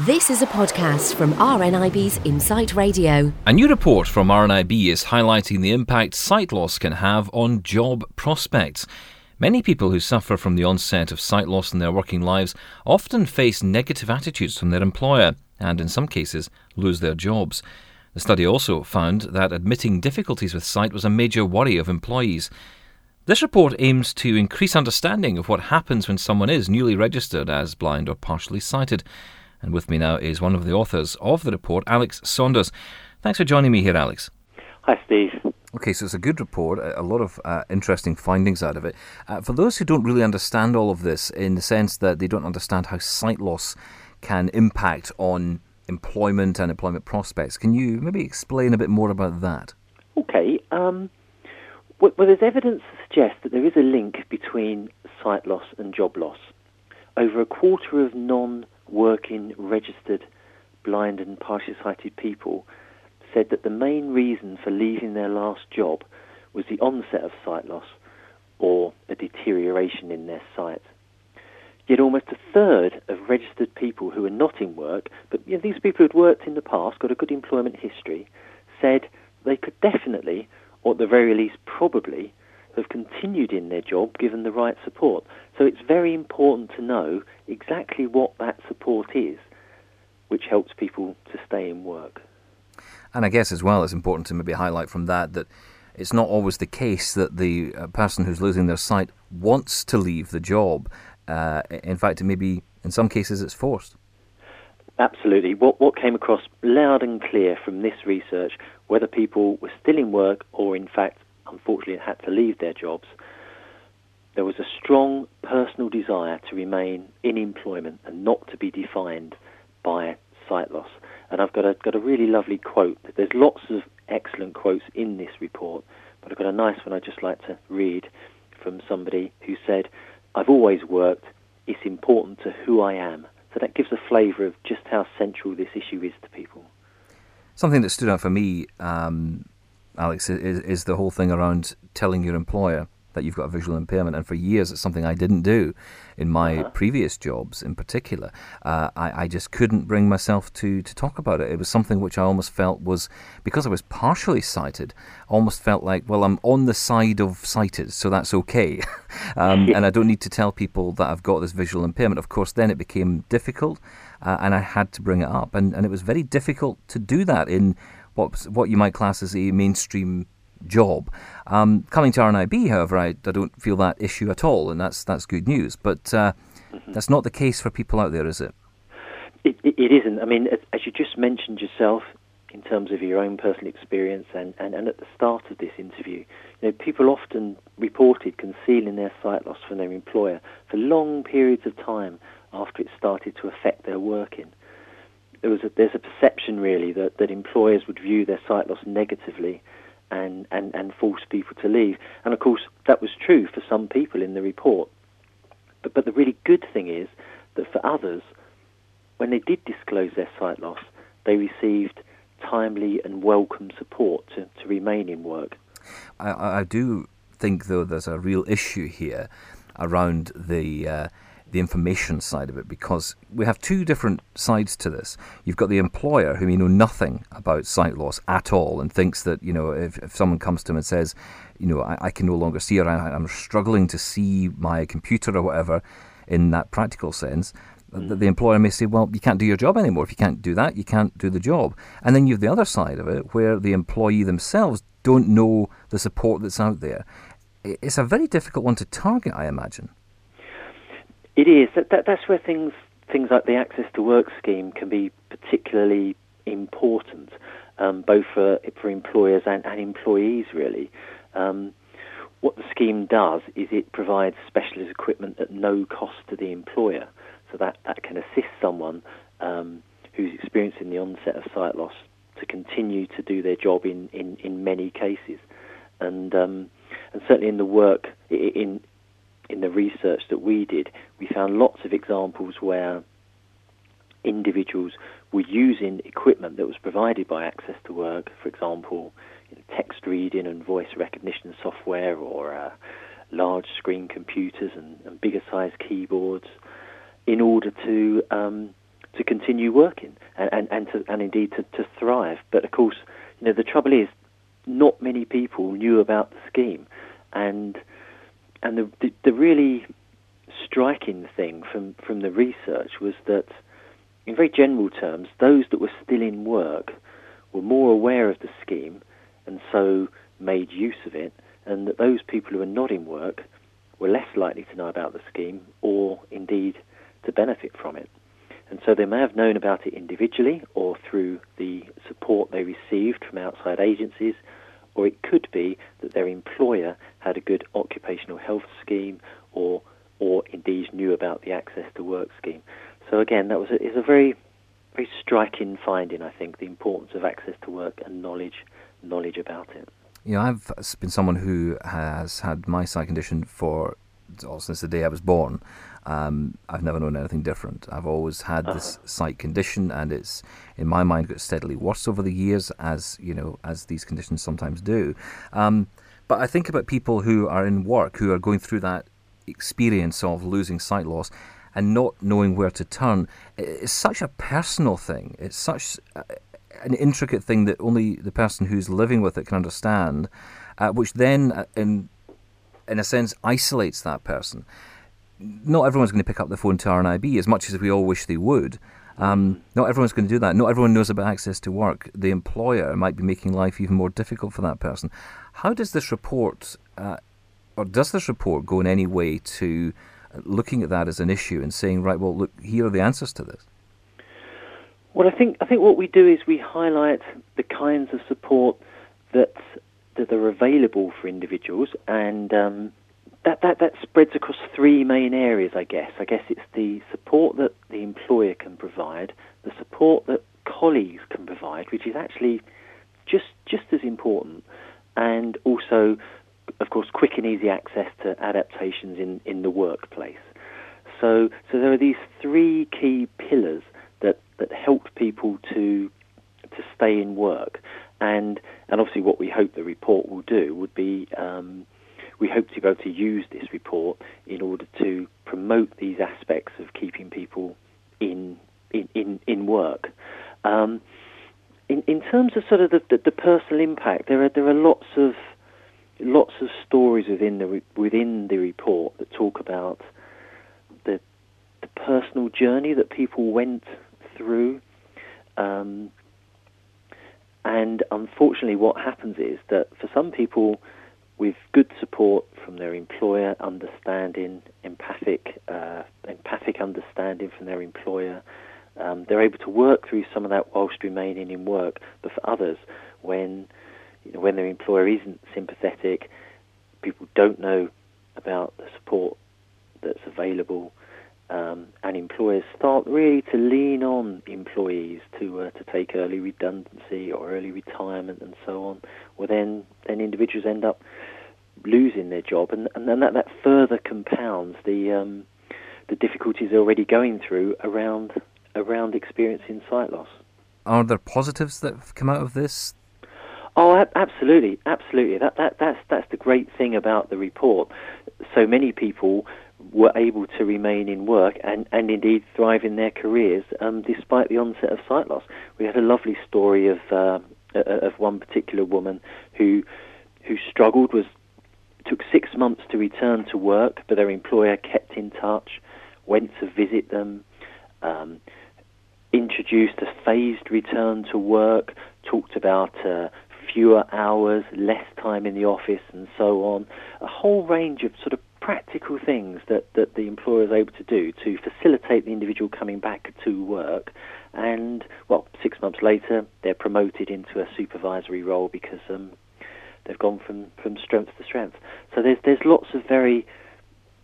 This is a podcast from RNIB's Insight Radio. A new report from RNIB is highlighting the impact sight loss can have on job prospects. Many people who suffer from the onset of sight loss in their working lives often face negative attitudes from their employer and, in some cases, lose their jobs. The study also found that admitting difficulties with sight was a major worry of employees. This report aims to increase understanding of what happens when someone is newly registered as blind or partially sighted. And with me now is one of the authors of the report, Alex Saunders. Thanks for joining me here, Alex. Hi, Steve. Okay, so it's a good report, a lot of uh, interesting findings out of it. Uh, for those who don't really understand all of this, in the sense that they don't understand how sight loss can impact on employment and employment prospects, can you maybe explain a bit more about that? Okay. Um, well, there's evidence to suggest that there is a link between sight loss and job loss. Over a quarter of non working registered blind and partially sighted people said that the main reason for leaving their last job was the onset of sight loss or a deterioration in their sight. Yet almost a third of registered people who are not in work, but you know, these people who had worked in the past, got a good employment history, said they could definitely, or at the very least probably, have continued in their job given the right support. So it's very important to know exactly what that support is, which helps people to stay in work. And I guess as well, it's important to maybe highlight from that that it's not always the case that the uh, person who's losing their sight wants to leave the job. Uh, in fact, it may be, in some cases, it's forced. Absolutely. What, what came across loud and clear from this research, whether people were still in work or, in fact, unfortunately had to leave their jobs, there was a strong personal desire to remain in employment and not to be defined by sight loss. And I've got a, got a really lovely quote. There's lots of excellent quotes in this report, but I've got a nice one I'd just like to read from somebody who said, I've always worked, it's important to who I am. So that gives a flavour of just how central this issue is to people. Something that stood out for me um, Alex, is, is the whole thing around telling your employer that you've got a visual impairment. And for years, it's something I didn't do in my uh-huh. previous jobs in particular. Uh, I, I, just couldn't bring myself to, to talk about it. It was something which I almost felt was, because I was partially sighted, almost felt like, well, I'm on the side of sighted, so that's okay. um, and I don't need to tell people that I've got this visual impairment. Of course, then it became difficult. Uh, and I had to bring it up. And, and it was very difficult to do that in what what you might class as a mainstream job. Um, coming to RNIB, however, I, I, don't feel that issue at all, and that's that's good news. But uh, mm-hmm. that's not the case for people out there, is it? It, it? it isn't. I mean, as you just mentioned yourself, in terms of your own personal experience, and, and, and at the start of this interview, you know, people often reported concealing their sight loss from their employer for long periods of time after it started to affect their working there was a, there's a perception really that, that employers would view their sight loss negatively and, and, and force people to leave. And of course, that was true for some people in the report. But, but the really good thing is that for others, when they did disclose their sight loss, they received timely and welcome support to, to remain in work. I, I do think, though, there's a real issue here around the. Uh, the information side of it because we have two different sides to this. You've got the employer who may know nothing about sight loss at all and thinks that, you know, if, if someone comes to him and says, you know, I, I can no longer see or I, am struggling to see my computer or whatever in that practical sense, mm. the, the employer may say, well, you can't do your job anymore. If you can't do that, you can't do the job. And then you have the other side of it where the employee themselves don't know the support that's out there. It's a very difficult one to target, I imagine. It is. That, that, that's where things things like the Access to Work scheme can be particularly important, um, both for for employers and, and employees. Really, um, what the scheme does is it provides specialist equipment at no cost to the employer, so that that can assist someone um, who's experiencing the onset of sight loss to continue to do their job in in, in many cases, and um, and certainly in the work in in the research that we did, we found lots of examples where individuals were using equipment that was provided by Access to Work, for example, you know, text reading and voice recognition software, or uh, large screen computers and, and bigger size keyboards, in order to um, to continue working and, and, and, to, and indeed to, to thrive. But of course, you know, the trouble is not many people knew about the scheme. And, and the, the, the really striking thing from, from the research was that, in very general terms, those that were still in work were more aware of the scheme and so made use of it, and that those people who were not in work were less likely to know about the scheme or indeed to benefit from it. And so they may have known about it individually or through the support they received from outside agencies, or it could be that their employer had a good occupational health scheme or or indeed knew about the access to work scheme. So again, that was a, is a very very striking finding. I think the importance of access to work and knowledge knowledge about it. You know, I've been someone who has had my sight condition for oh, since the day I was born. Um, I've never known anything different. I've always had uh-huh. this sight condition, and it's in my mind got steadily worse over the years, as you know, as these conditions sometimes do. Um, but I think about people who are in work who are going through that experience of losing sight loss and not knowing where to turn. It's such a personal thing. It's such an intricate thing that only the person who's living with it can understand, uh, which then, uh, in in a sense, isolates that person. Not everyone's going to pick up the phone to RNIB as much as we all wish they would. Um, not everyone's going to do that. Not everyone knows about access to work. The employer might be making life even more difficult for that person. How does this report, uh, or does this report go in any way to looking at that as an issue and saying, right, well, look, here are the answers to this? Well, I think I think what we do is we highlight the kinds of support that that are available for individuals, and um, that, that that spreads across three main areas. I guess. I guess it's the support that the employer can provide, the support that colleagues can provide, which is actually just just as important, and also, of course, quick and easy access to adaptations in, in the workplace. So, so there are these three key pillars that, that help people to to stay in work. And and obviously, what we hope the report will do would be um, we hope to be able to use this report in order to promote these aspects of keeping people in in in, in work. Um, in in terms of sort of the, the, the, personal impact, there are there are lots of lots of stories within the within the report that talk about the the personal journey that people went through. Um, and unfortunately, what happens is that for some people, with good support from their employer, understanding, empathic, uh, empathic understanding from their employer, um, they're able to work through some of that whilst remaining in work. But for others, when you know, when their employer isn't sympathetic, people don't know about the support that's available, um, employers start really to lean on employees to uh, to take early redundancy or early retirement and so on, well then then individuals end up losing their job, and and then that, that further compounds the um, the difficulties they're already going through around around experiencing sight loss. Are there positives that have come out of this? Oh, absolutely, absolutely. That that that's that's the great thing about the report. So many people were able to remain in work and, and indeed thrive in their careers um, despite the onset of sight loss. We had a lovely story of uh, of one particular woman who who struggled was took six months to return to work, but their employer kept in touch, went to visit them, um, introduced a phased return to work, talked about uh, fewer hours, less time in the office, and so on. A whole range of sort of practical things that, that the employer is able to do to facilitate the individual coming back to work. And, well, six months later, they're promoted into a supervisory role because um, they've gone from, from strength to strength. So there's, there's lots of very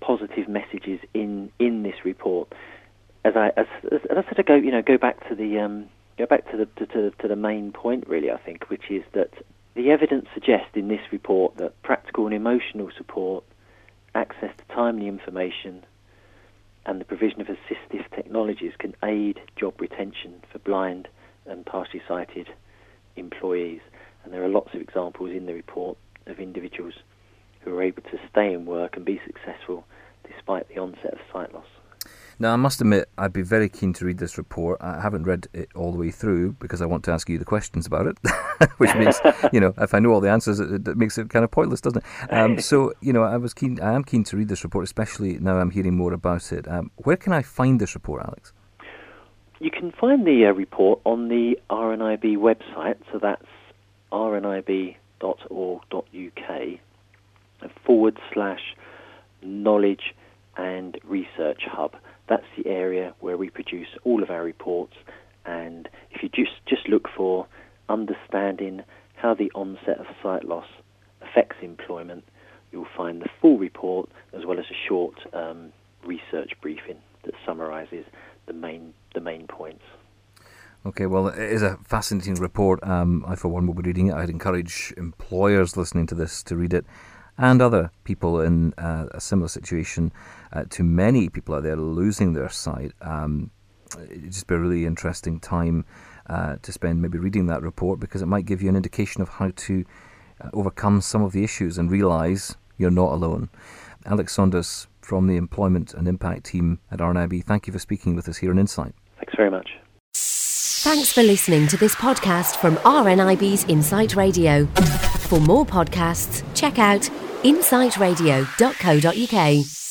positive messages in, in this report. As I, as, as I sort of go, you know, go back to the, um, go back to the, to, to, to the main point, really, I think, which is that the evidence suggests in this report that practical and emotional support access to timely information and the provision of assistive technologies can aid job retention for blind and partially sighted employees. And there are lots of examples in the report of individuals who are able to stay in work and be successful despite the onset of sight loss. Now, I must admit, I'd be very keen to read this report. I haven't read it all the way through because I want to ask you the questions about it, which means, you know, if I know all the answers, it, it makes it kind of pointless, doesn't it? Um, so, you know, I was keen. I am keen to read this report, especially now I'm hearing more about it. Um, where can I find this report, Alex? You can find the uh, report on the RNIB website. So that's rnib.org.uk forward slash knowledge and research hub. That's the area where we produce all of our reports. And if you just, just look for understanding how the onset of sight loss affects employment, you'll find the full report as well as a short um, research briefing that summarises the main the main points. Okay, well, it is a fascinating report. Um, I, for one, will be reading it. I'd encourage employers listening to this to read it and other people in uh, a similar situation uh, to many people out there losing their sight. Um, it'd just be a really interesting time uh, to spend maybe reading that report because it might give you an indication of how to uh, overcome some of the issues and realize you're not alone. Alex Saunders from the Employment and Impact team at RNIB, thank you for speaking with us here on Insight. Thanks very much. Thanks for listening to this podcast from RNIB's Insight Radio. For more podcasts, check out insightradio.co.uk.